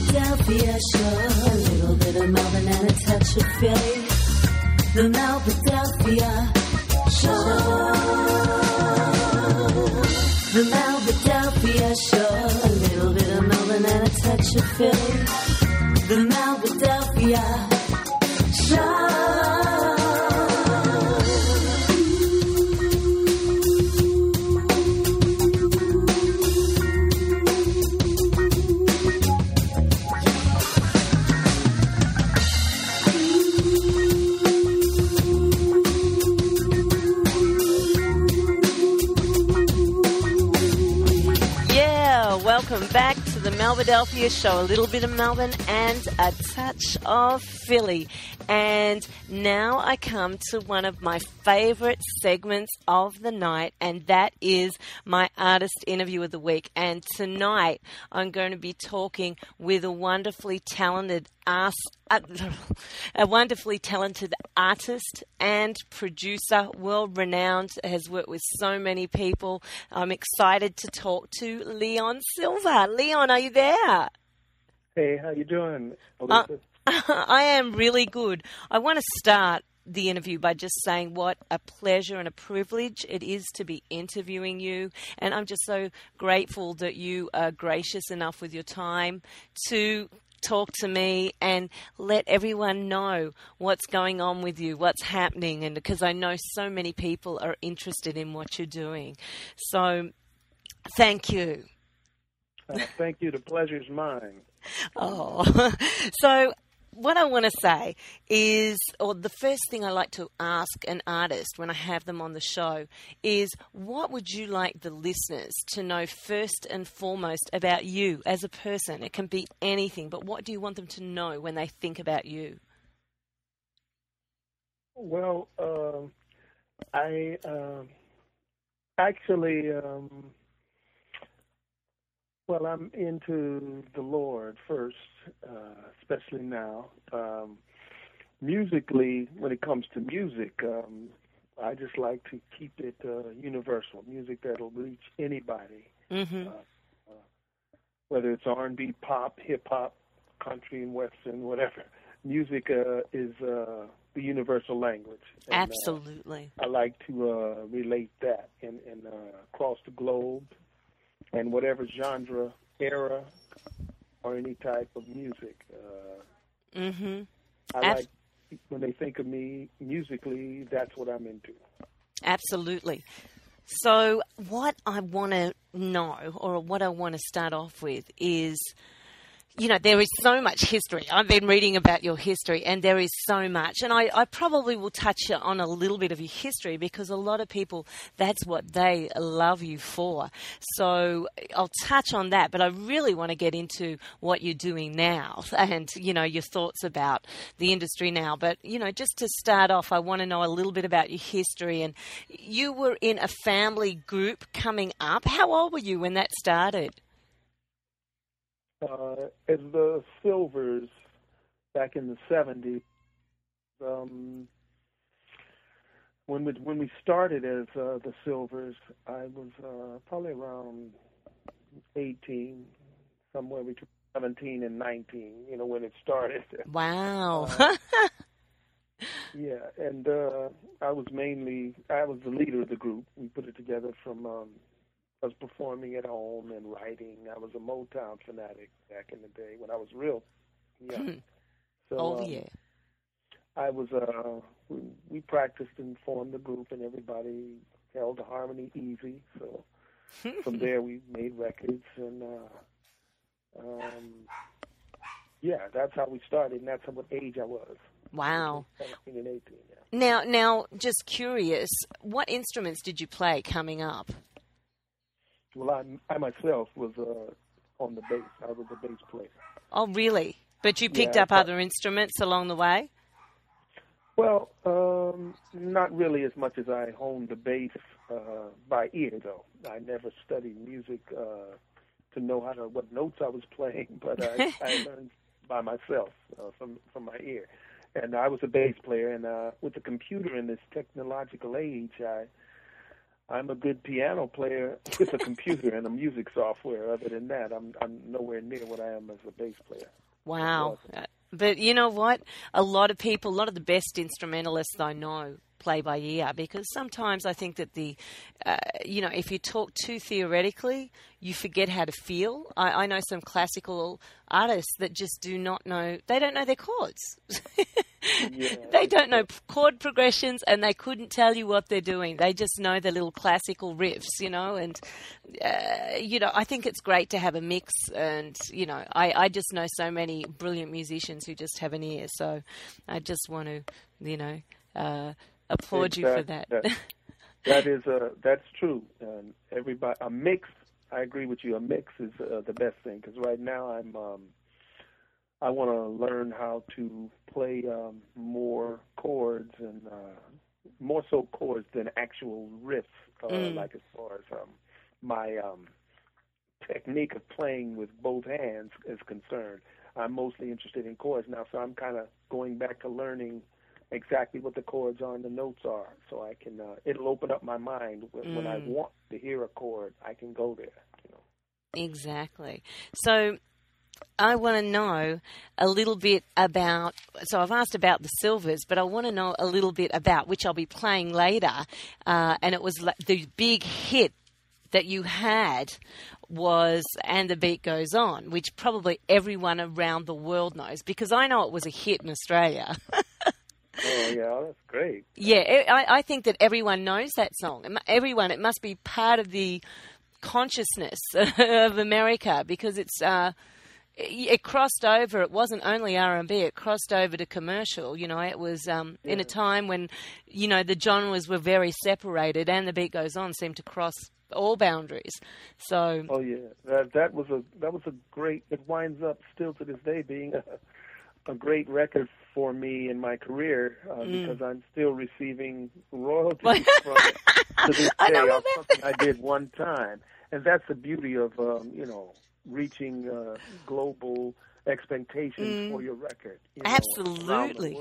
Melbadelphia show. A little bit of Melbourne and a touch of Philly. The Melbadelphia show. The Melbadelphia show. A little bit of Melbourne and a touch of Philly. The Melbadelphia Melbadelphia show. A little bit of Melbourne and a touch of Philly. And now I come to one of my favorite segments of the night, and that is my artist interview of the week. And tonight I'm going to be talking with a wonderfully talented art, a wonderfully talented artist and producer, world renowned, has worked with so many people. I'm excited to talk to Leon Sylvers. Leon, are you there? Hey, how you doing, Uh, I am really good. I want to start the interview by just saying what a pleasure and a privilege it is to be interviewing you. And I'm just so grateful that you are gracious enough with your time to talk to me and let everyone know what's going on with you, what's happening, and because I know so many people are interested in what you're doing. So, thank you. Uh, thank you. The pleasure's mine. Oh, so what I want to say is, or the first thing I like to ask an artist when I have them on the show is, what would you like the listeners to know first and foremost about you as a person? It can be anything, but what do you want them to know when they think about you? Well, um, I um, actually, um, well, I'm into the Lord first, uh, especially now. Um, musically, when it comes to music, um, I just like to keep it uh, universal, music that'll reach anybody. hmm whether it's R&B, pop, hip hop, country, and western, whatever. Music uh, is uh, the universal language. And, uh, Absolutely. I like to uh, relate that and, and uh, across the globe, and whatever genre, era, or any type of music. Uh, hmm I like when they think of me musically. That's what I'm into. Absolutely. So, what I want to know, or what I want to start off with, is you know, there is so much history. I've been reading about your history, and there is so much. And I, I probably will touch on a little bit of your history because a lot of people, that's what they love you for. So I'll touch on that, but I really want to get into what you're doing now and, you know, your thoughts about the industry now. But, you know, just to start off, I want to know a little bit about your history. And you were in a family group coming up. How old were you when that started? Uh, as the Sylvers back in the '70s. Um, when we when we started as uh, the Sylvers, I was uh, probably around 18, somewhere between 17 and 19. You know when it started. Wow. yeah, and uh, I was mainly I was the leader of the group. We put it together from um, us performing at home and writing. I was a Motown fanatic back in the day when I was real young. So, oh, um, yeah. I was uh we, we practiced and formed the group and everybody held the harmony easy. So from there we made records and uh um yeah, that's how we started and that's what age I was. Wow. And eighteen, yeah. Now, now, just curious, what instruments did you play coming up? Well I I myself was uh on the bass. I was a bass player. Oh, really? But you picked Yeah, up other instruments along the way? Well, um, not really as much as I honed the bass uh, by ear, though. I never studied music uh, to know how to what notes I was playing, but I, I learned by myself uh, from from my ear. And I was a bass player, and uh, with the computer in this technological age, I I'm a good piano player with a computer and a music software. Other than that, I'm I'm nowhere near what I am as a bass player. Wow. Uh, But you know what? A lot of people, a lot of the best instrumentalists I know play by ear because sometimes I think that the, uh, you know, if you talk too theoretically, you forget how to feel. I, I know some classical artists that just do not know, they don't know their chords. Yeah. they don't know chord progressions and they couldn't tell you what they're doing. They just know the little classical riffs, you know, and, uh, you know, I think it's great to have a mix and, you know, I, I just know so many brilliant musicians who just have an ear. So I just want to, you know, uh, applaud you for that. Exact- that is uh, that's true. Um, everybody a mix. I agree with you. A mix is uh, the best thing because right now I'm um, I want to learn how to play um, more chords and uh, more so chords than actual riffs. Uh, Mm. Like as far as um, my um, technique of playing with both hands is concerned. I'm mostly interested in chords now, so I'm kind of going back to learning exactly what the chords are and the notes are, so I can. Uh, it'll open up my mind when, when I Mm. want to hear a chord. I can go there. You know. Exactly. So I want to know a little bit about. So I've asked about the Sylvers, but I want to know a little bit about which I'll be playing later. Uh, and it was like the big hit that you had was "And the Beat Goes On," which probably everyone around the world knows because I know it was a hit in Australia. Oh yeah, that's great. Yeah, I, I think that everyone knows that song. Everyone, it must be part of the consciousness of America because it's uh, it, crossed over. It wasn't only R and B; it crossed over to commercial. You know, it was um, in a time when you know the genres were very separated, and the beat goes on seemed to cross all boundaries. So Oh yeah, that that was a that was a great. It winds up still to this day being a, a great record for me in my career uh, Mm. because I'm still receiving royalties from it to this I day know off something I did one time, and that's the beauty of um, you know reaching uh, global expectations for your record. You know, Mm. Absolutely.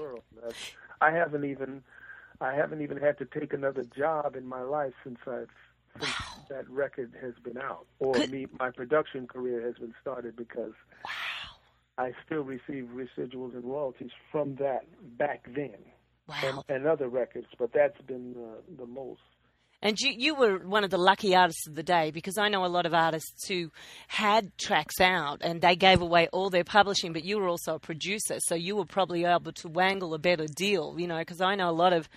I haven't even I haven't even had to take another job in my life since I've since that record has been out, or Could- me my production career has been started because wow. I still receive residuals and royalties from that back then, wow. and, and other records, but that's been uh, the most. And you, you were one of the lucky artists of the day because I know a lot of artists who had tracks out and they gave away all their publishing, but you were also a producer, so you were probably able to wangle a better deal, you know, because I know a lot of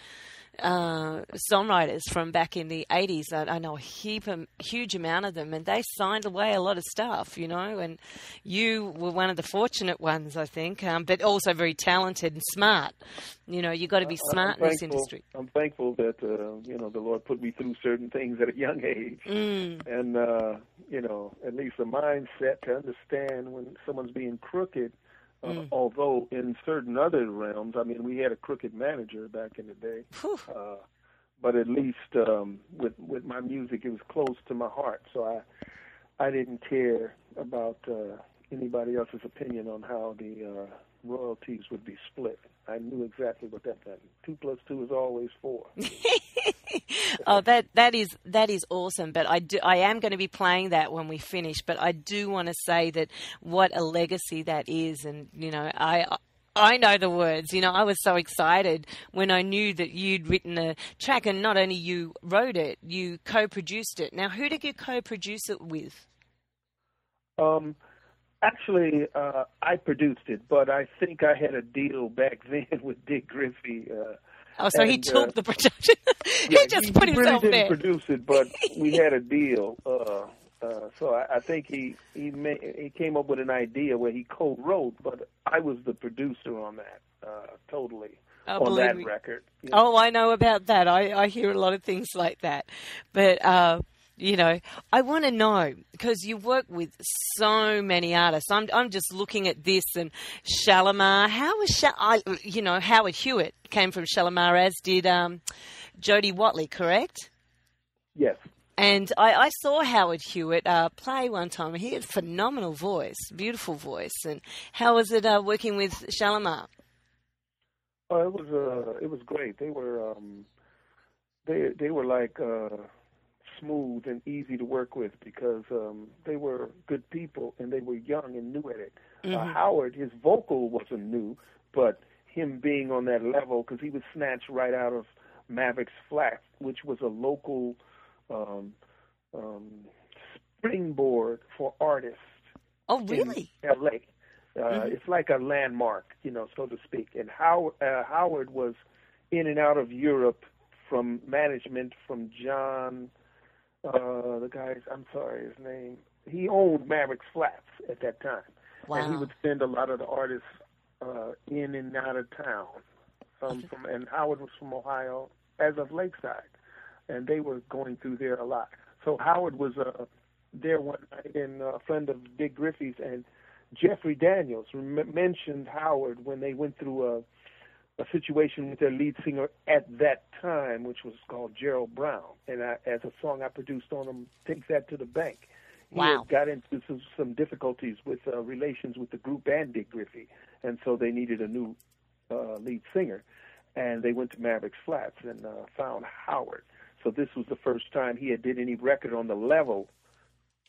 uh, songwriters from back in the 80s. I, I know a heap, a huge amount of them, and they signed away a lot of stuff, you know, and you were one of the fortunate ones, I think, um, but also very talented and smart. You know, you got to be smart I'm in this industry. I'm thankful that uh, you know the Lord put me through certain things at a young age, Mm. and uh, you know at least a mindset to understand when someone's being crooked. Uh, Mm. Although in certain other realms, I mean, we had a crooked manager back in the day. Uh, but at least um, with with my music, it was close to my heart. So I I didn't care about uh, anybody else's opinion on how the uh, royalties would be split. I knew exactly what that meant. Two plus two is always four. oh, that that is that is awesome. But I do I am going to be playing that when we finish. But I do want to say that what a legacy that is, and you know I. I know the words. You know, I was so excited when I knew that you'd written a track, and not only you wrote it, you co-produced it. Now, who did you co-produce it with? Um, actually, uh, I produced it, but I think I had a deal back then with Dick Griffey. Uh, Oh, so he took uh, the production. yeah, he just put he himself really there. didn't produce it, but we had a deal. Uh, uh, so I, I think he he ma he came up with an idea where he co-wrote, but I was the producer on that uh, totally Oh, on that me. record. you know. Oh, I know about that. I, I hear a lot of things like that. But, uh, you know, I want to know because you work with so many artists. I'm, I'm just looking at this and Shalamar. How was Sha- I, you know, Howard Hewitt came from Shalamar, as did um, Jody Watley, correct? Yes. And I, I saw Howard Hewitt uh, play one time. He had a phenomenal voice, beautiful voice. And how was it uh, working with Shalamar? Oh, it was uh, it was great. They were um, they they were like uh, smooth and easy to work with because um, they were good people and they were young and new at it. Uh, Howard, his vocal wasn't new, but him being on that level because he was snatched right out of Mavericks Flat, which was a local um, um, springboard for artists Oh, really? in L.A. Uh, It's like a landmark, you know, so to speak. And Howard, uh, Howard was in and out of Europe from management from John, uh, the guy's, I'm sorry, his name. He owned Mavericks Flats at that time. And he would send a lot of the artists uh, in and out of town. Um, from and Howard was from Ohio, as of Lakeside, and they were going through there a lot. So Howard was uh, there one night, and a friend of Dick Griffey's and Jeffrey Daniels rem- mentioned Howard when they went through a a situation with their lead singer at that time, which was called Gerald Brown, and I, as a song I produced on him, "Take That to the Bank." He Wow. got into some, some difficulties with uh, relations with the group and Dick Griffey, and so they needed a new uh, lead singer, and they went to Mavericks Flats and uh, found Howard. So this was the first time he had did any record on the level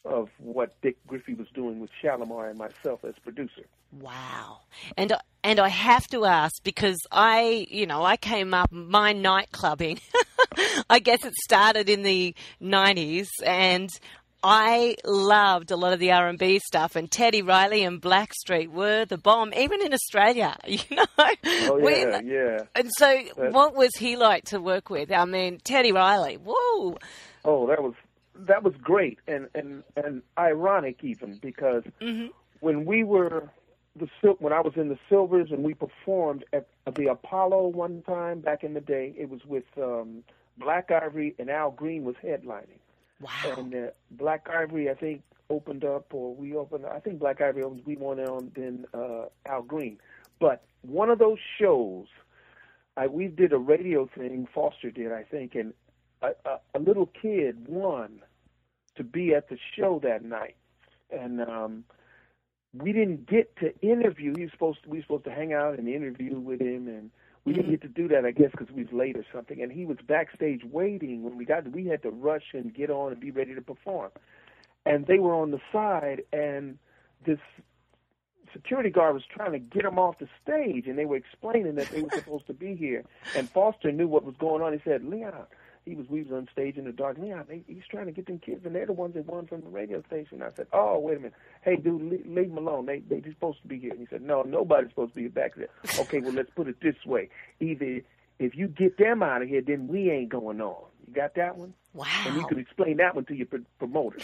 of what Dick Griffey was doing with Shalamar and myself as producer. Wow. And and I have to ask because I, you know, I came up my night clubbing. I guess it started in the 90s and I loved a lot of the R&B stuff and Teddy Riley and Blackstreet were the bomb even in Australia, you know. Oh yeah, yeah. And so That- what was he like to work with? I mean, Teddy Riley. Whoa. Oh, that was that was great and and and ironic even because mm-hmm. when we were the Sil- when I was in the Sylvers and we performed at the Apollo one time back in the day, it was with um, Black Ivory and Al Green was headlining. Wow. And uh, Black Ivory, I think, opened up, or we opened. I think Black Ivory opened. We went on then uh, Al Green. But one of those shows, I we did a radio thing. Foster did, I think, and a, a, a little kid won to be at the show that night, and um, we didn't get to interview. He was supposed to, we were supposed to hang out and interview with him, and we didn't mm-hmm. get to do that, I guess, because we was late or something. And he was backstage waiting when we got. We had to rush and get on and be ready to perform. And they were on the side, and this security guard was trying to get him off the stage, and they were explaining that they were supposed to be here. And Foster knew what was going on. He said, "Leon." He was we was on stage in the dark. Leon, they, he's trying to get them kids, and they're the ones that won from the radio station. I said, "Oh, wait a minute. Hey, dude, leave, leave them alone. They they just supposed to be here." And he said, "No, nobody's supposed to be back there." Okay, well, let's put it this way: either if you get them out of here, then we ain't going on. You got that one? Wow. And you could explain that one to your pr- promoter.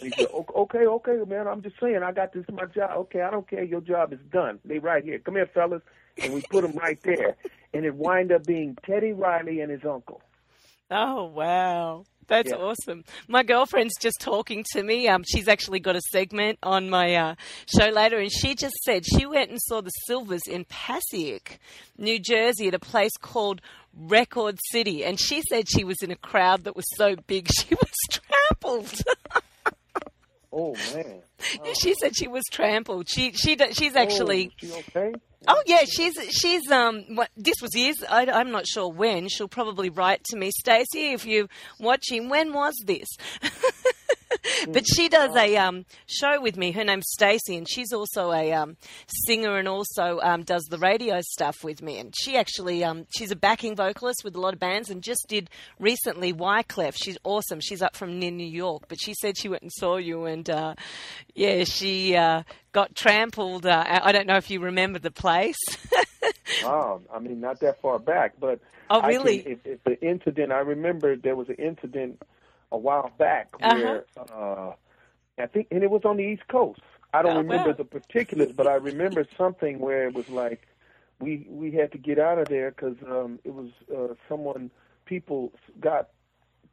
and he said, okay, okay, man, I'm just saying, I got this in my job. Okay, I don't care. Your job is done. They right here. Come here, fellas. And we put them right there. And it wind up being Teddy Riley and his uncle. Oh wow. That's Yeah. awesome. My girlfriend's just talking to me. Um, she's actually got a segment on my uh, show later, and she just said she went and saw the Sylvers in Passaic, New Jersey, at a place called Record City, and she said she was in a crowd that was so big she was trampled. Oh, man. she said she was trampled. She she she's actually. Oh, she okay? Oh yeah, she's she's um. What, this was years. I, I'm not sure when. She'll probably write to me, Stacey, if you're watching. When was this? but she does a um show with me. Her name's Stacey, and she's also a um singer and also um does the radio stuff with me. And she actually um she's a backing vocalist with a lot of bands, and just did recently Wyclef. She's awesome. She's up from near New York, but she said she went and saw you, and uh, yeah, she uh, got trampled. Uh, I don't know if you remember the place. Wow. I mean, not that far back, but. Oh, really? Can, if, if the incident, I remember there was an incident a while back Uh-huh. where uh, I think, and it was on the East Coast. I don't Oh, remember wow. the particulars, but I remember something where it was like we we had to get out of there because um, it was uh, someone people got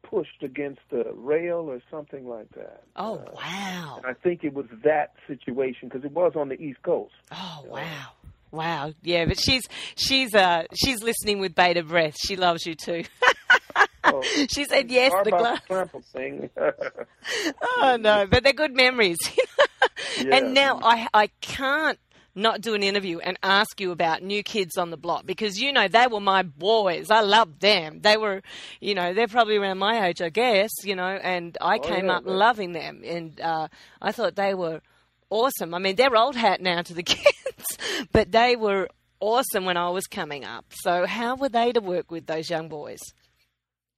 pushed against the rail or something like that. Oh Uh, wow! and I think it was that situation because it was on the East Coast. Oh wow! Wow! Yeah, but she's she's uh she's listening with bated breath. She loves you too. She said yes. The glass. trample thing. Oh no, but they're good memories. Yeah. and now I I can't not do an interview and ask you about New Kids on the Block because you know they were my boys. I loved them. They were, you know, they're probably around my age, I guess. You know, and I Oh, came yeah, up man. loving them, and uh, I thought they were awesome. I mean, they're old hat now to the kids, but they were awesome when I was coming up. So how were they to work with those young boys?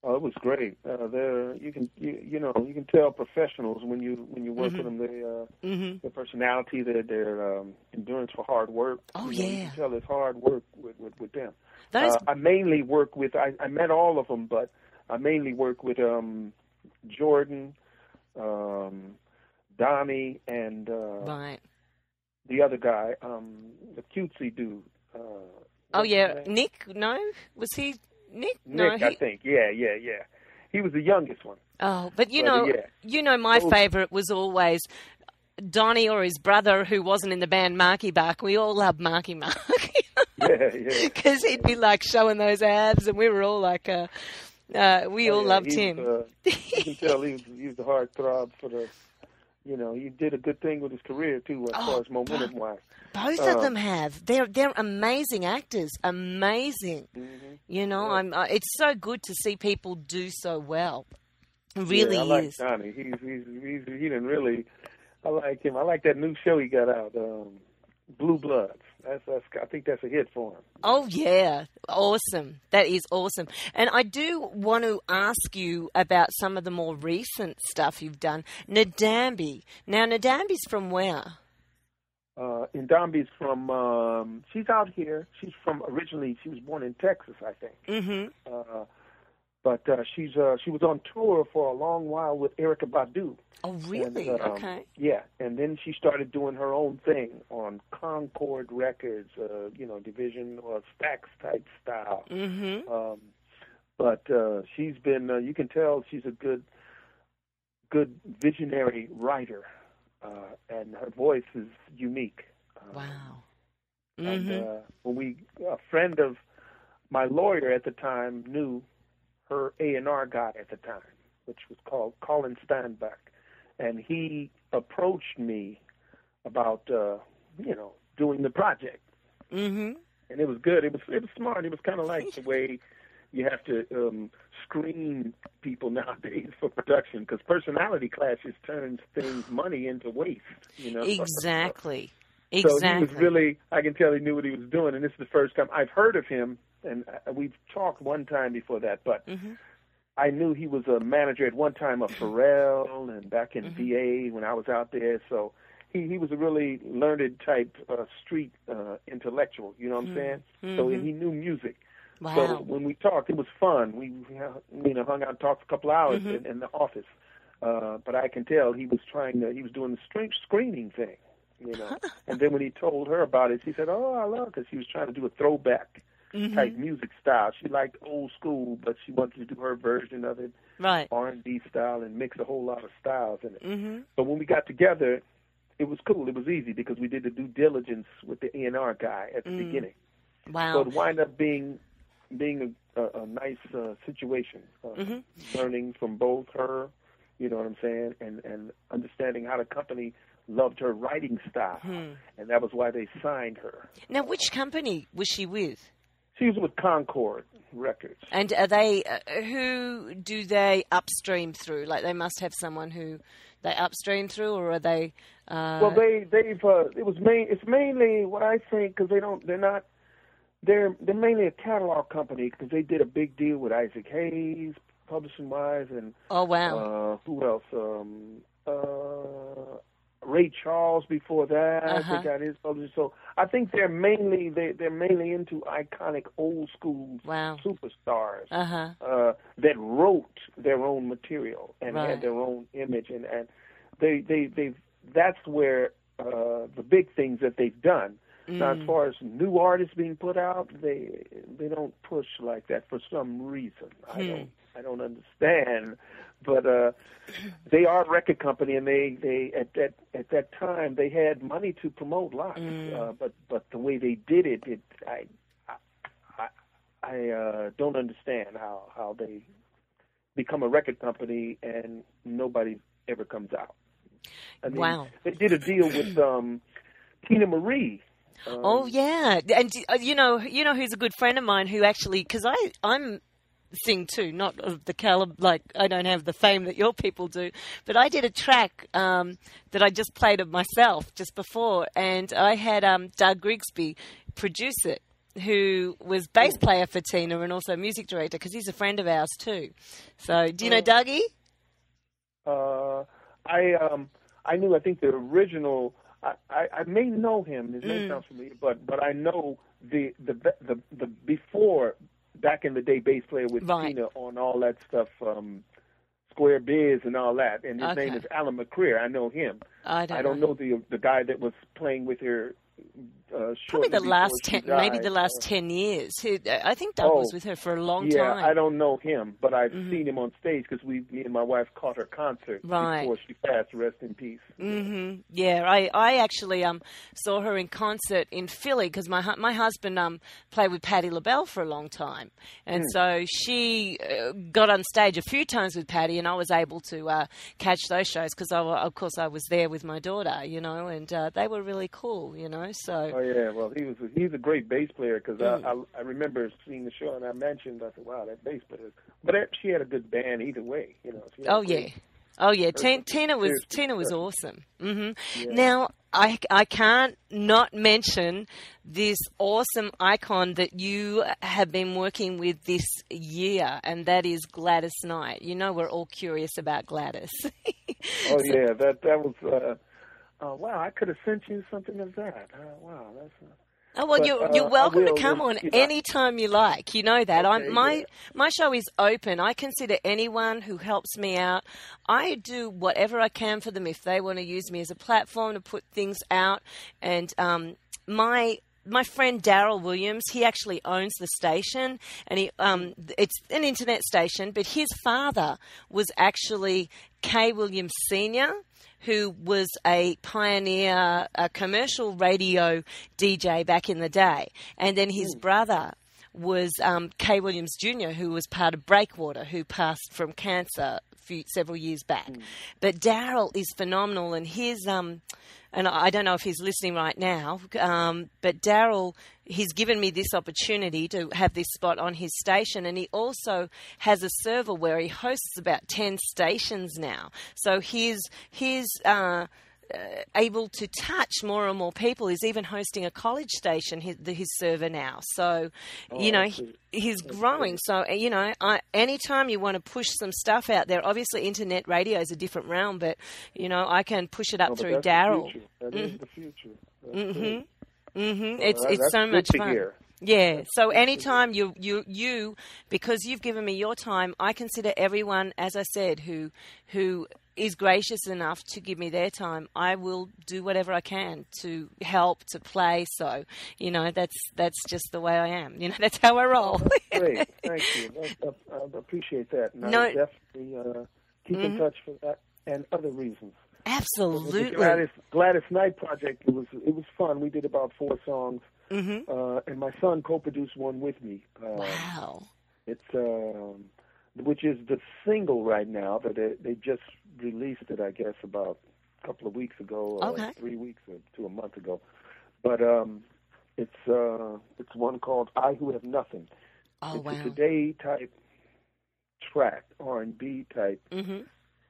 Oh, it was great. Uh, they're you can you, you know you can tell professionals when you when you work Mhm. with them. They uh, hmm their personality, their their um, endurance for hard work. Oh, You know, you yeah. can tell it's hard work with with, with them. Those Uh, I mainly work with I, I met all of them, but I mainly work with um, Jordan, um, Donnie, and uh, right. the other guy, um, the cutesy dude. Uh, Oh yeah. Nick. No, was he Nick? Nick, no, I he, think. Yeah, yeah, yeah. He was the youngest one. Oh, but you But, know, yeah. you know, my favourite was always Donnie or his brother, who wasn't in the band Marky Mark. We all loved Marky Mark Yeah, yeah. because he'd be like showing those abs, and we were all like, uh, uh, we all Oh, yeah, loved him. uh, you can tell he was, he was the heartthrob for the. You know, he did a good thing with his career too, as Oh, far as momentum wise. Both uh, of them have. They're they're amazing actors. Amazing. hmm You know, Yeah. I'm. Uh, it's so good to see people do so well. It really yeah, I like is. Johnny. He's he's he's he didn't really. I like him. I like that new show he got out, um, Blue Bloods. That's that's. I think that's a hit for him. Oh yeah, awesome. That is awesome. And I do want to ask you about some of the more recent stuff you've done. Ndambi. Now Ndambi's from where? Uh, Ndambi's from. Um, she's out here. She's from originally. She was born in Texas, I think. Mhm. Uh, but uh, she's uh, she was on tour for a long while with Erykah Badu. Oh really? And, um, okay. Yeah, and then she started doing her own thing on Concord Records, uh, you know, division or Stax type style. Mhm. Um, but uh, she's been, uh, you can tell she's a good, good visionary writer, uh, and her voice is unique. Uh, Wow. And Mhm. uh, when we, a friend of my lawyer at the time knew her A and R guy at the time, which was called Colin Steinbach, and he approached me about, uh, you know, doing the project, Mhm. and it was good. It was it was smart. It was kind of like the way you have to um, screen people nowadays for production because personality clashes turns things money into waste. You know Exactly. so Exactly. he was really, I can tell he knew what he was doing, and this is the first time I've heard of him, and uh, we've talked one time before that, but Mhm. I knew he was a manager at one time of Pharrell and back in Mhm. VA when I was out there, so he, he was a really learned type uh, street uh, intellectual, you know what I'm saying? So Mhm. he knew music. So when we talked, it was fun. We, we uh, you know hung out, and talked for a couple hours Mhm. in, in the office. Uh, but I can tell he was trying to. He was doing the string, screening thing, you know. and then when he told her about it, she said, "Oh, I love," it because she was trying to do a throwback Mhm. type music style. She liked old school, but she wanted to do her version of it, Right. R and B style, and mix a whole lot of styles in it. Mhm. But when we got together, it was cool. It was easy because we did the due diligence with the A and R guy at the Mm. beginning. So it wound up being being a, a, a nice uh, situation, uh, Mhm. learning from both her, you know what I'm saying, and and understanding how the company loved her writing style, Hmm. and that was why they signed her. Now, which company was she with? She was with Concord Records. And are they uh, who do they upstream through? Like they must have someone who they upstream through, or are they? Uh, well, they they've uh, it was main it's mainly what I think because they don't they're not they're they're mainly a catalog company because they did a big deal with Isaac Hayes publishing wise and oh wow, Uh, who else? Um, uh, Ray Charles before that. Uh-huh. They got his publisher. So I think they're mainly they they're mainly into iconic old school wow, superstars uh huh, uh, that wrote their own material and Right. had their own image and and they they they that's where uh, the big things that they've done. Now, as Mm. far as new artists being put out, they they don't push like that for some reason. I Hmm. don't I don't understand, but uh, they are a record company, and they they at that at that time they had money to promote lots. Mm. Uh, but but the way they did it, it I I I, I uh, don't understand how how they become a record company and nobody ever comes out. I mean, Wow. They did a deal with um, Teena Marie Um, Oh yeah, and uh, you know, you know who's a good friend of mine who actually because I I'm sing too, not of the caliber like I don't have the fame that your people do, but I did a track um, that I just played of myself just before, and I had um, Doug Grigsby produce it. Who was bass player for Teena and also music director because he's a friend of ours too. So, do you know Oh. Dougie? Uh, I um I knew I think the original I, I, I may know him. His name Mm. sounds familiar, but but I know the the the the before back in the day bass player with Right. Teena on all that stuff, um Square Biz and all that. And his name is Alan McGrier. I know him. I don't, I don't know the the guy that was playing with her. Uh, Probably the last ten, maybe the last ten years. I think Doug Oh, was with her for a long yeah, time. I don't know him, but I've Mhm. seen him on stage because we, me and my wife, caught her concert Right. before she passed. Rest in peace. Mm-hmm. Yeah, I, I actually um saw her in concert in Philly because my my husband um played with Patti LaBelle for a long time, and Hmm. so she uh, got on stage a few times with Patti, and I was able to uh, catch those shows because of course I was there with my daughter, you know, and uh, they were really cool, you know. So Oh yeah, well he was he's a great bass player because Mm. I, I I remember seeing the show and I mentioned I said wow that bass player, but she had a good band either way, you know. Oh yeah, oh yeah. Teena. Teena was Seriously, Teena was awesome. hmm Yeah. Now I I can't not mention this awesome icon that you have been working with this year, and that is Gladys Knight. You know we're all curious about Gladys. Oh yeah, that that was. uh uh, wow, I could have sent you something of that. Uh, wow, that's. Uh, Oh well, But, you're uh, you're welcome to will, come on you know. anytime you like. You know that. Okay, I'm my yeah. my show is open. I consider anyone who helps me out. I do whatever I can for them if they want to use me as a platform to put things out. And um, my my friend Daryl Williams, he actually owns the station, and he um, it's an internet station. But his father was actually Kae Williams Senior who was a pioneer, a commercial radio DJ back in the day. And then his brother was um, Kae Williams Jr., who was part of Breakwater, who passed from cancer few, several years back. But Daryl is phenomenal, and his um, and I don't know if he's listening right now, um, but Daryl, he's given me this opportunity to have this spot on his station, and he also has a server where he hosts about ten stations now. So his his uh, able to touch more and more people. He's even hosting a college station, his, the- his server now. So, you Oh, know, he, he's growing. So, uh, you know, I, anytime you want to push some stuff out there, obviously internet radio is a different realm, but, you know, I can push it up no, through that's Daryl. That is the future. That's Mhm. great. hmm It's that- it's so much fun. hear. Yeah. So anytime you you you because you've given me your time, I consider everyone, as I said, who who is gracious enough to give me their time. I will do whatever I can to help to play. So you know that's that's just the way I am. You know that's how I roll. Great, thank you. I, I, I appreciate that. And No- I definitely uh, keep in Mhm. touch for that and other reasons. Absolutely. Gladys Gladys Knight project. It was it was fun. We did about four songs, mm-hmm. uh, and my son co-produced one with me. Uh, Wow. It's um, which is the single right now, that they, they just released it, I guess, about a couple of weeks ago, or Okay. three weeks or to a month ago. But um, it's uh, it's one called "I Who Have Nothing." Oh it's wow. a today type track, R and B type hmm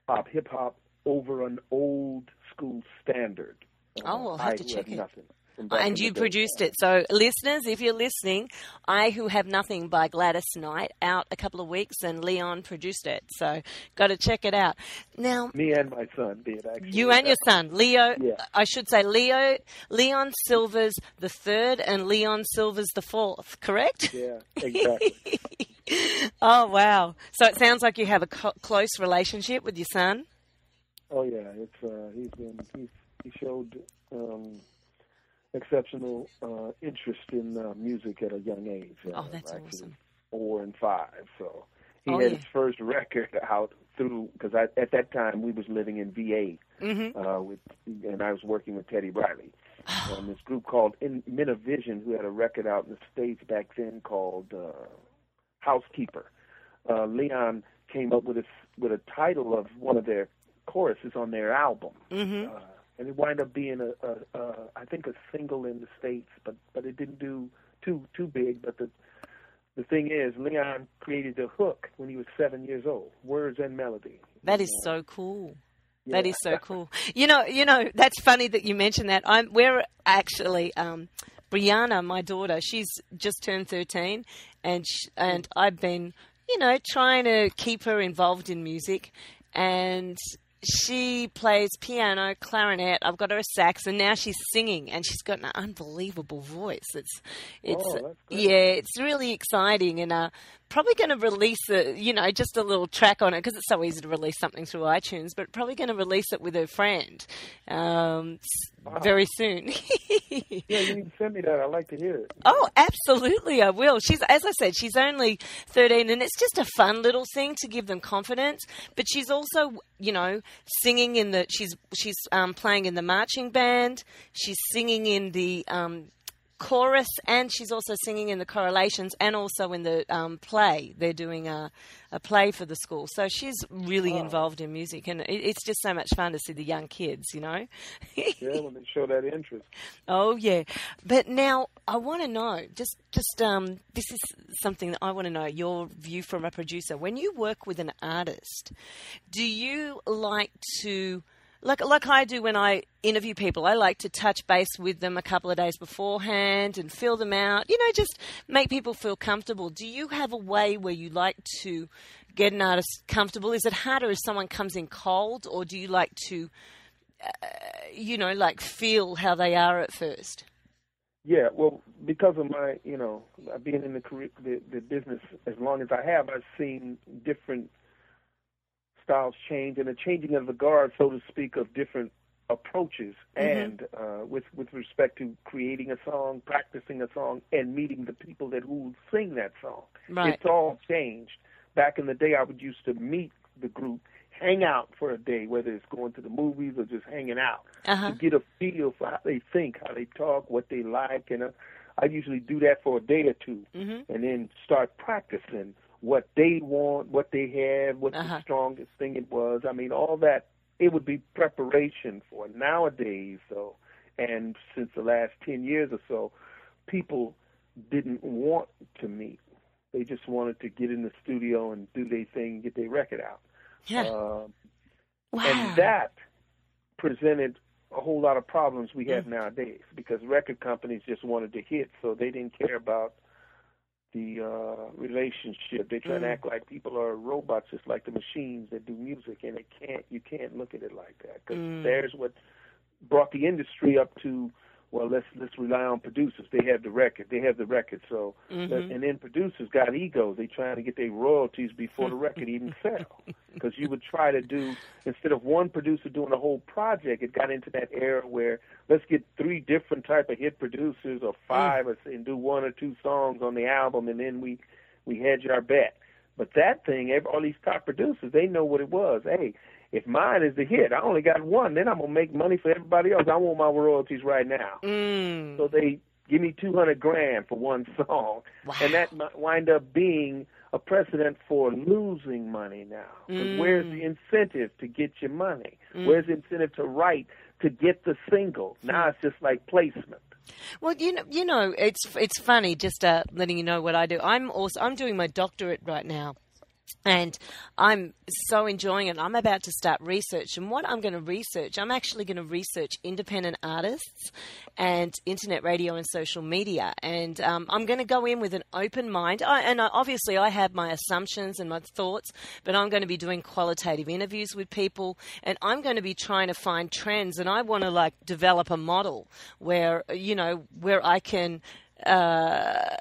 pop, hip hop over an old school standard. Uh, Oh, I'll have I to check Have it. Nothing. From back in And you produced it. So, listeners, if you're listening, I Who Have Nothing by Gladys Knight out a couple of weeks, and Leon produced it. So, got to check it out. Now, Me and my son did actually. you and your son, Leo, Yeah. I should say Leo, Leon Sylvers the third and Leon Sylvers the fourth, correct? Yeah, exactly. oh, wow. So, it sounds like you have a co- close relationship with your son. Oh yeah, it's uh, he's been he's, he showed um, exceptional uh, interest in uh, music at a young age. Uh, Oh, that's awesome. Four and five, so he Oh, had yeah. his first record out through because at that time we was living in VA hmm uh, with and I was working with Teddy Riley and this group called in Men of Vizion who had a record out in the states back then called uh, Housekeeper. Uh, Leon came up with a with a title of one of their choruses on their album. hmm Uh, and it wound up being a, a, a I think a single in the states, but but it didn't do too too big. But the the thing is, Leon created the hook when he was seven years old, words and melody. That is so cool. Yeah. That is so cool. You know, you know, that's funny that you mentioned that. I'm we're actually um, Brianna, my daughter. She's just turned thirteen, and she, and I've been, you know, trying to keep her involved in music, and she plays piano, clarinet. I've got her a sax, and now she's singing, and she's got an unbelievable voice. It's, it's, oh, yeah, it's really exciting, and uh, probably going to release a, you know, just a little track on it because it's so easy to release something through iTunes. But probably going to release it with her friend um, wow. very soon. yeah, you need to send me that. I'd like to hear it. Oh, absolutely, I will. She's, as I said, she's only thirteen, and it's just a fun little thing to give them confidence. But she's also, you know, singing in the. She's she's um, playing in the marching band. She's singing in the um, chorus, and she's also singing in the correlations and also in the um, play. They're doing a, a play for the school, so she's really oh. involved in music, and it, it's just so much fun to see the young kids. You know. yeah, when they show that interest. Oh yeah, but now I want to know. Just, just um, this is something that I want to know. Your view from a producer. When you work with an artist, do you like to like like I do when I interview people. I like to touch base with them a couple of days beforehand and fill them out. You know, just make people feel comfortable. Do you have a way where you like to get an artist comfortable? Is it harder if someone comes in cold, or do you like to, uh, you know, like feel how they are at first? Yeah, well, because of my, you know, being in the career, the, the business as long as I have, I've seen different styles change and a changing of the guard, so to speak, of different approaches mm-hmm. and uh, with with respect to creating a song, practicing a song, and meeting the people that who sing that song. Right. It's all changed. Back in the day, I would used to meet the group, hang out for a day, whether it's going to the movies or just hanging out, uh-huh. to get a feel for how they think, how they talk, what they like, and uh, I usually do that for a day or 2 mm-hmm. and then start practicing what they want, what they have, what uh-huh. the strongest thing it was. I mean, all that it would be preparation for nowadays. So, and since the last ten years or so, people didn't want to meet. They just wanted to get in the studio and do their thing, get their record out. Yeah. Uh, wow. And that presented a whole lot of problems we have mm. nowadays because record companies just wanted to hit, so they didn't care about the uh, relationship. They try mm. to act like people are robots, just like the machines that do music, and it can't. You can't look at it like that because mm. there's what brought the industry up to. Well, let's let's rely on producers. They have the record. They have the record. So, mm-hmm. and then producers got egos. They trying to get their royalties before the record even sell. Because you would try to do instead of one producer doing a whole project, it got into that era where let's get three different type of hit producers or five mm. and do one or two songs on the album, and then we we hedge our bet. But that thing, all these top producers, they know what it was. Hey, if mine is the hit, I only got one, then I'm gonna make money for everybody else. I want my royalties right now. Mm. So they give me two hundred grand for one song, wow. and that might wind up being a precedent for losing money now. Mm. Where's the incentive to get your money? Mm. Where's the incentive to write to get the single? Now it's just like placement. Well, you know, you know, it's it's funny. Just uh, letting you know what I do. I'm also I'm doing my doctorate right now and I'm so enjoying it. I'm about to start research, and what I'm going to research, I'm actually going to research independent artists and internet radio and social media. And um, I'm going to go in with an open mind. I, and I, obviously, I have my assumptions and my thoughts, but I'm going to be doing qualitative interviews with people, and I'm going to be trying to find trends. And I want to like develop a model where you know where I can uh,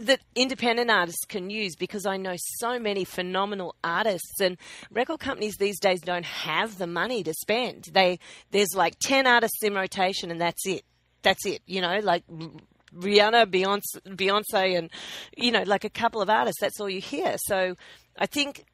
that independent artists can use because I know so many phenomenal artists and record companies these days don't have the money to spend. They there's like ten artists in rotation and that's it. That's it. You know, like Rihanna, Beyonce, Beyonce, and you know, like a couple of artists. That's all you hear. So I think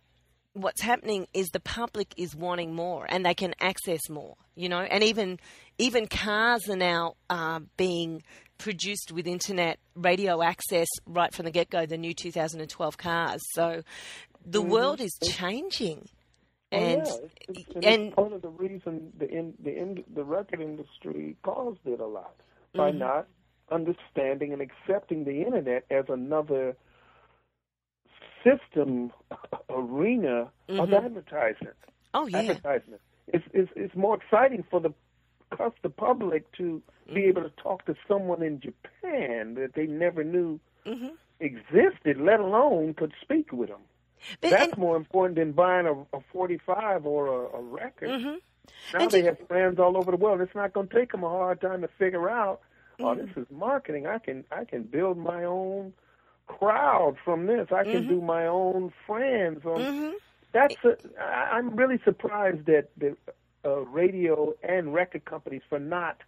what's happening is the public is wanting more and they can access more. You know, and even even cars are now uh, being produced with internet radio access right from the get go, the new 2012 cars. So the mm-hmm. world is changing. And oh, yeah. it's, it's, and part of the reason the in, the in, the record industry caused it a lot by Mhm. not understanding and accepting the internet as another system arena of Mhm. advertisement. oh yeah, Advertisement. It's, it's it's more exciting for the cus the public to Mm-hmm. be able to talk to someone in Japan that they never knew hmm existed, let alone could speak with them. But, That's and, more important than buying a, a 45 or a, a record. mhm. Now And they you- have fans all over the world. It's not going to take them a hard time to figure out. Oh, Mm-hmm. this is marketing. I can I can build my own crowd from this. I can Mhm. do my own friends. On Mhm. that's a, I, I'm really surprised that the uh, radio and record companies for not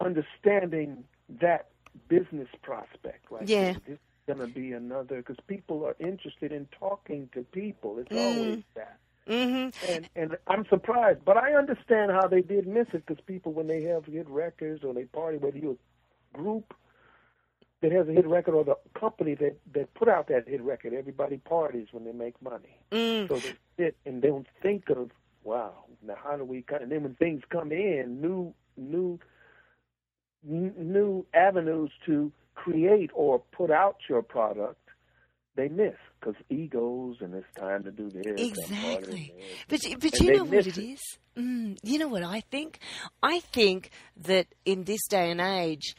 understanding that business prospect. Right Yeah. This is going to be another because people are interested in talking to people. It's Mm. always that Mhm. and and I'm surprised, but I understand how they did miss it because people, when they have hit records or they party, whether you're a group that has a hit record or the company that that put out that hit record, everybody parties when they make money. Mm. So they sit and they don't think of, wow, now how do we? cut? And then when things come in, new new n- new avenues to create or put out your product. They miss because egos and it's time to do this. I'm part of Exactly. this. But you- but And you know what it it. is? Mm, you know what I think? I think that in this day and age,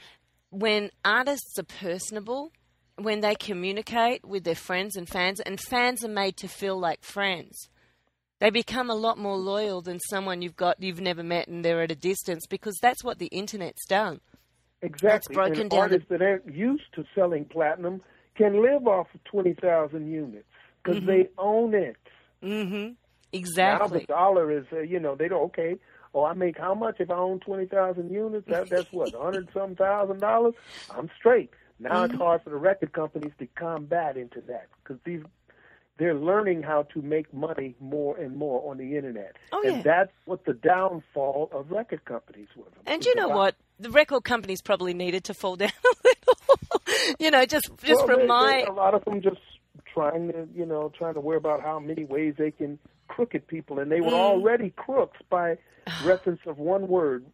when artists are personable, when they communicate with their friends and fans, and fans are made to feel like friends, they become a lot more loyal than someone you've got you've never met and they're at a distance because that's what the internet's done. Exactly. and artists that aren't used to selling platinum can live off of 20,000 units because Mm-hmm. they own it. Mm-hmm. Exactly. Now the dollar is, uh, you know, they don't, okay, oh, I make how much if I own 20,000 units? That, that's what, 100 some thousand dollars? I'm straight. Now Mm-hmm. it's hard for the record companies to combat into that because these they're learning how to make money more and more on the internet. Oh, and yeah. that's what the downfall of record companies was. And you know about- what? The record companies probably needed to fall down a little. you know, just just Well, from they- my they- a lot of them just trying to you know trying to worry about how many ways they can crooked people, and they were Mm. already crooks by reference of one word,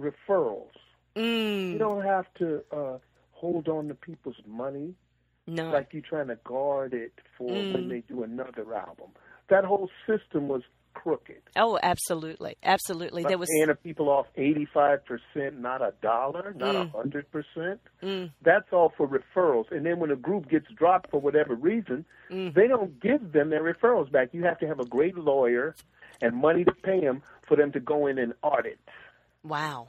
referrals. mm, You don't have to uh, hold on to people's money no. like you're trying to guard it for Mm. when they do another album. That whole system was crooked. oh, absolutely, absolutely. There was paying people off eighty-five percent, not a dollar, not a Mm. hundred percent. mm, That's all for referrals. And then when a group gets dropped for whatever reason, Mm. they don't give them their referrals back. You have to have a great lawyer and money to pay them for them to go in and audit. wow.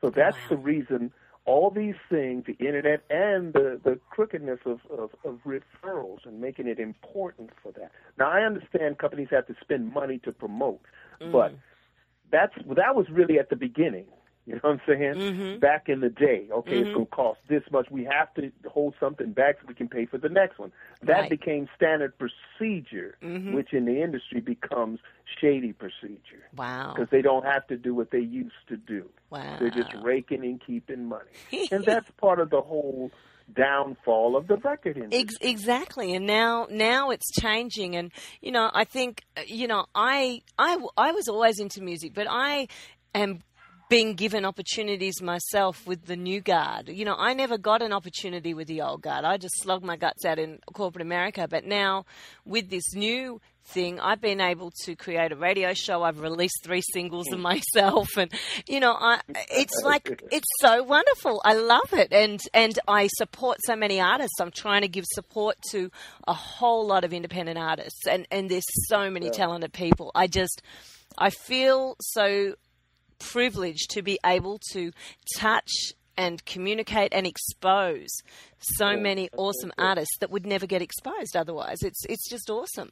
So that's Wow. the reason all these things, the internet and the, the crookedness of, of, of referrals and making it important for that. Now I understand companies have to spend money to promote, Mm. but that's that was really at the beginning. You know what I'm saying? Mhm. Back in the day, okay, Mhm. it's going to cost this much. We have to hold something back so we can pay for the next one. That Right. became standard procedure, Mhm. which in the industry becomes shady procedure Wow. because they don't have to do what they used to do. Wow. They're just raking and keeping money. and that's part of the whole downfall of the record industry. Ex- exactly, and now now it's changing, and you know I think uh, you know I I I was always into music, but I am being given opportunities myself with the new guard. You know, I never got an opportunity with the old guard. I just slugged my guts out in corporate America, but now with this new thing, I've been able to create a radio show. I've released three singles of hmm. myself, and you know, I it's like it's so wonderful. I love it, and and I support so many artists. I'm trying to give support to a whole lot of independent artists, and and there's so many talented people. I just I feel so privileged to be able to touch and communicate and expose so many awesome artists that would never get exposed otherwise. It's it's just awesome.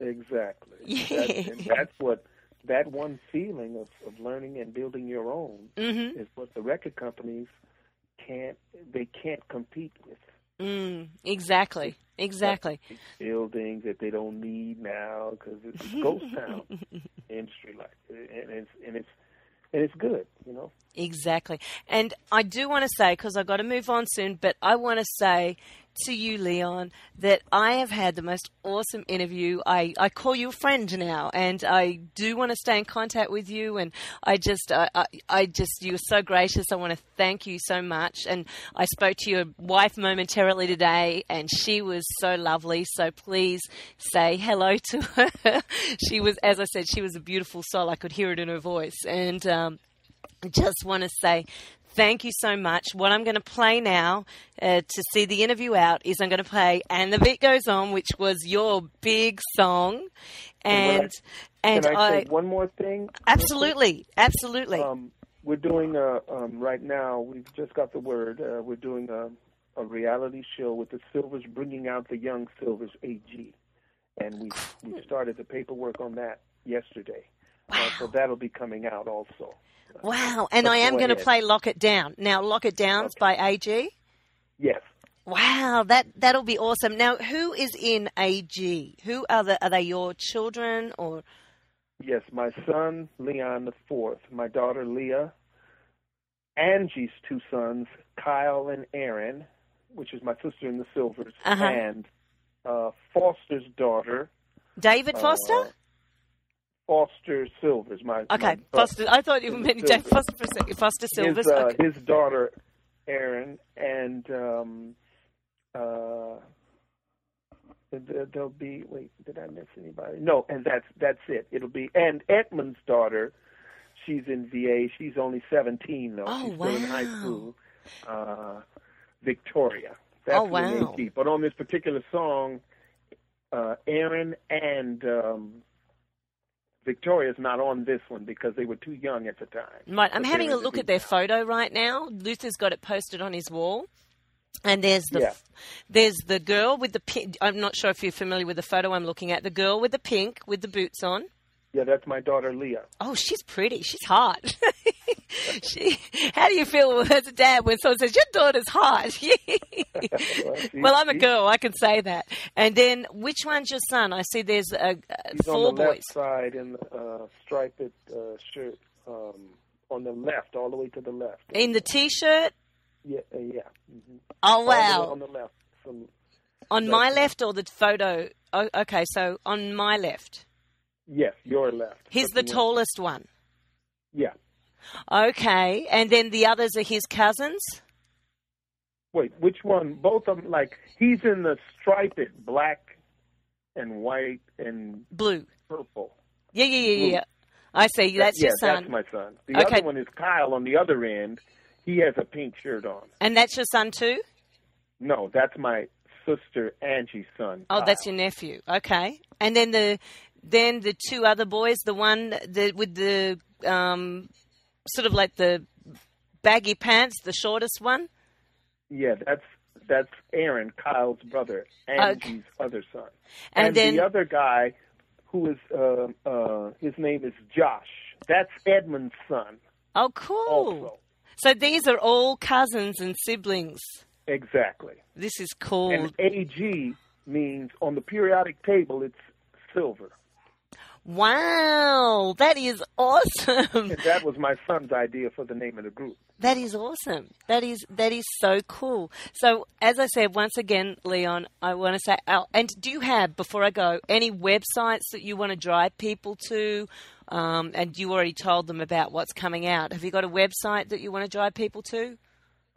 Exactly. Yeah. That's, and that's what that one feeling of, of learning and building your own Mhm. is what the record companies can't they can't compete with. Mm, exactly. Exactly. Buildings that they don't need now because it's a ghost town industry like and it's and it's and it's good, you know. Exactly. And I do want to say, because I've got to move on soon, but I want to say to you, Leon, that I have had the most awesome interview. I, I call you a friend now, and I do want to stay in contact with you. And I just, I, I, I just, you were so gracious. I want to thank you so much. And I spoke to your wife momentarily today, and she was so lovely. So please say hello to her. she was, as I said, she was a beautiful soul. I could hear it in her voice, and. Um, just want to say thank you so much. What I'm going to play now uh, to see the interview out is I'm going to play "And the Beat Goes On," which was your big song, and and Can I, I say one more thing? absolutely, absolutely. Um, we're doing a um, right now. We've just got the word. Uh, we're doing a, a reality show with the Sylvers, bringing out the young Sylvers AG, and we we started the paperwork on that yesterday. Uh, so that'll be coming out also. wow, and I am going to play "Lock It Down." Now, "Lock It Down's by AG. Yes. Wow, that that'll be awesome. Now, who is in AG? Who are the are they your children or? Yes, my son Leon the fourth, my daughter Leah, Angie's two sons, Kyle and Aaron, which is my sister in the Sylvers, Uh-huh. and uh, Foster's daughter, David Foster? Uh, Foster Sylvers. My okay, my, Foster. I thought you meant. Dave Foster for a second. Foster Sylvers. His, uh, okay. his daughter Aaron, and um, uh, there- there'll be. Wait, did I miss anybody? No, and that's that's it. It'll be and Edmund's daughter. She's in VA. She's only seventeen though. Oh, She's still in high school. Uh, Victoria. That's Oh, wow. But on this particular song, uh, Aaron and um, Victoria's not on this one because they were too young at the time. Right, I'm But having a look at their photo right now. Luther's got it posted on his wall. And there's the Yeah. there's the girl with the pink. I'm not sure if you're familiar with the photo I'm looking at. The girl with the pink with the boots on. Yeah, that's my daughter Leah. Oh, she's pretty. She's hot. she, how do you feel as a dad when someone says your daughter's hot? well, I'm a girl. I can say that. And then which one's your son? I see there's a, a He's four on the boys. left side in the uh, striped uh, shirt. Um, on the left, all the way to the left. In the t-shirt. yeah, uh, yeah. hmm Oh All the way wow! on the left. From On my left or the photo? Oh, okay, so on my left. Yes, your left. He's the tallest one. Yeah. Okay, and then the others are his cousins. Wait, which one? Both of them. Like he's in the striped black and white and Blue. purple. Yeah, yeah, yeah, Blue. yeah. I see. That's yeah, your son, that's my son. The Okay. other one is Kyle on the other end. He has a pink shirt on. and that's your son too. No, that's my sister Angie's son. Oh, Kyle. that's your nephew. Okay, and then the then the two other boys, the one the with the um, sort of like the baggy pants, the shortest one. Yeah, that's that's Aaron, Kyle's brother, Angie's other son. And And, then- the other guy, who is uh, uh, his name is Josh. That's Edmund's son. Oh, cool. Also, So these are all cousins and siblings. exactly. This is cool. And AG means on the periodic table it's silver. Wow, that is awesome. And that was my son's idea for the name of the group. That is awesome. That is that is so cool. So, as I said, once again, Leon, I want to say, oh, and do you have before I go any websites that you want to drive people to? Um, and you already told them about what's coming out. Have you got a website that you want to drive people to?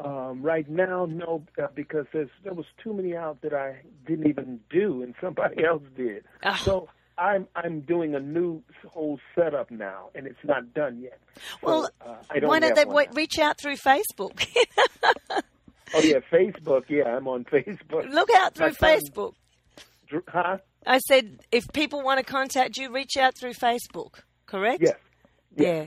Um, right now, no, uh, because there's, there was too many out that I didn't even do, and somebody else did. Ah. So I'm I'm doing a new whole setup now, and it's not done yet. So, Well, uh, I don't Why don't they reach out through Facebook? Oh yeah, Facebook. Yeah, I'm on Facebook. Look out through My Facebook. Dr- Huh? I said, if people want to contact you, reach out through Facebook. Correct? Yes. Yeah.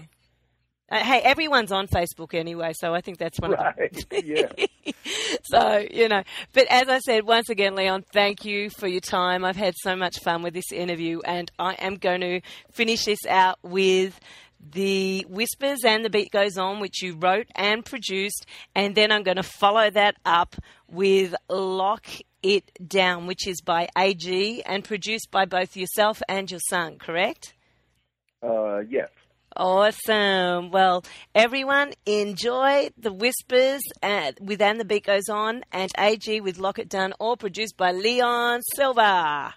Uh, hey, everyone's on Facebook anyway, so I think that's one of the Right. yeah. so, you know, but as I said, once again, Leon, thank you for your time. I've had so much fun with this interview, and I am going to finish this out with the Whispers and the Beat Goes On, which you wrote and produced, and then I'm going to follow that up with Lock It Down, which is by AG and produced by both yourself and your son, correct? Uh, yes. Awesome. Well, everyone, enjoy the whispers at, with And the Beat Goes On and AG with Lock It Done, all produced by Leon Sylvers.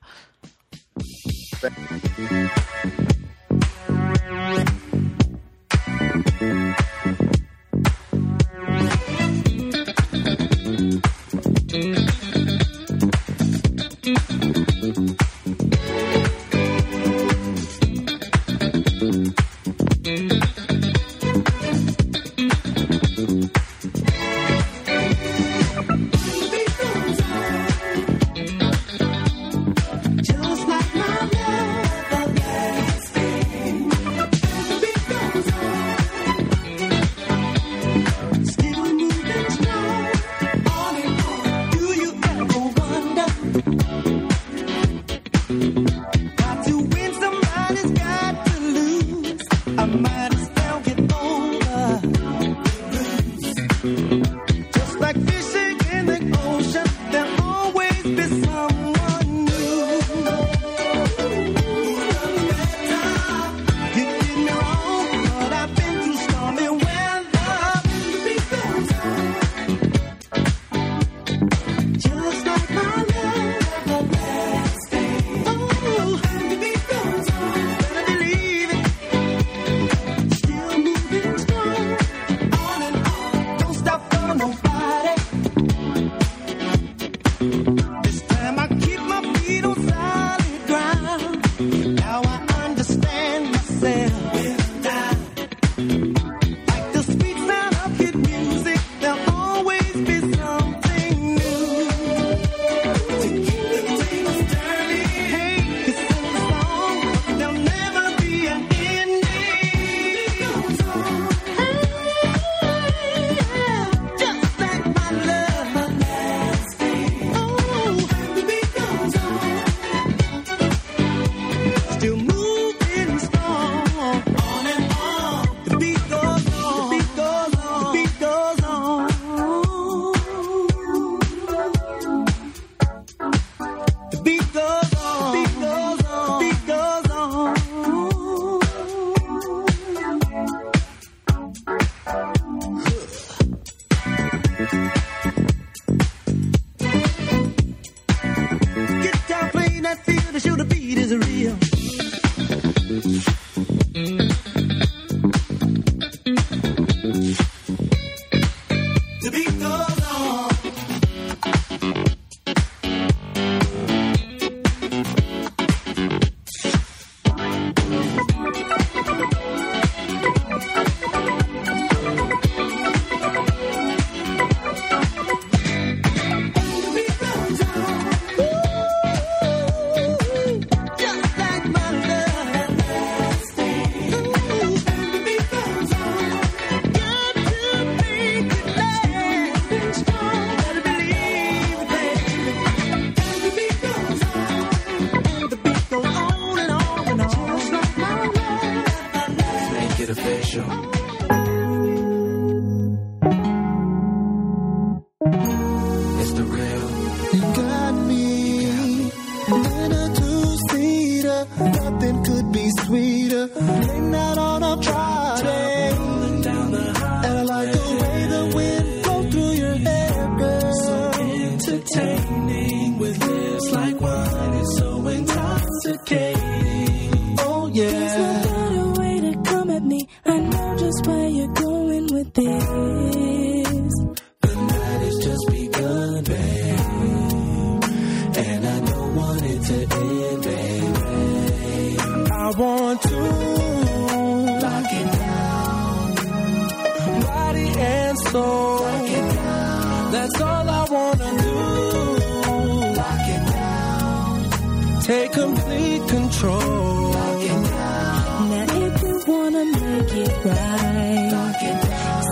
Take complete control. Now if you wanna make it right,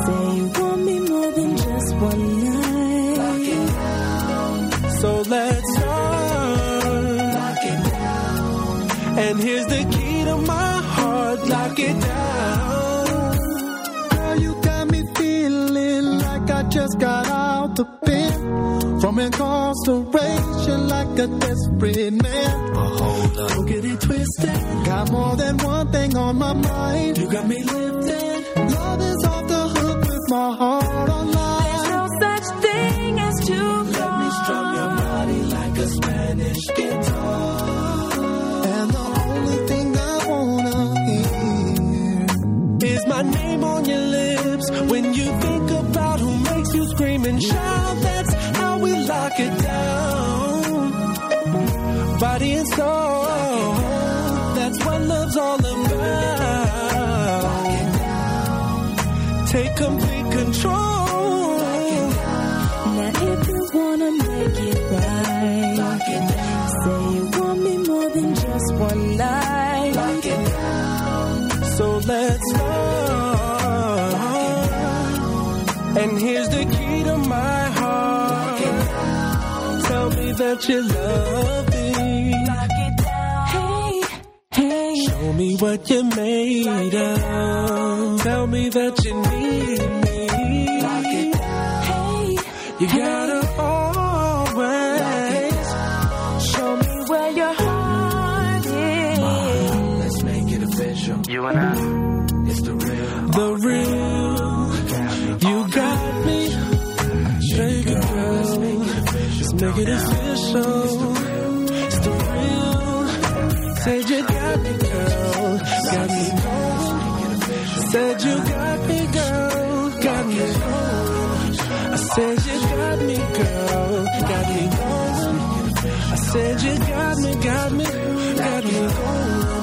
say you want me more than just one night. So let's start. And here's the key to my heart. Lock it down. Girl, you got me feeling like I just got out the bed from incarceration a desperate man. But hold up. Don't get it twisted. Got more than one thing on my mind. You got me lifted. Love is off the hook with my heart online. No such thing as too Let me strum your body like a Spanish guitar. And the only thing I wanna hear Is my name on your lips when you think about who makes you scream and shout? And here's the key to my heart. Tell me that you love me. Hey, hey, Show me what you're made of. Tell me that you need me. hey, You gotta always show me where your heart is. Let's make it official. You and I. official. It's the real. Said you got me, girl. Got me. Said you got me, girl. Got me. I said you got me, girl. Got me. I said you got me, got me, got me going. Oh,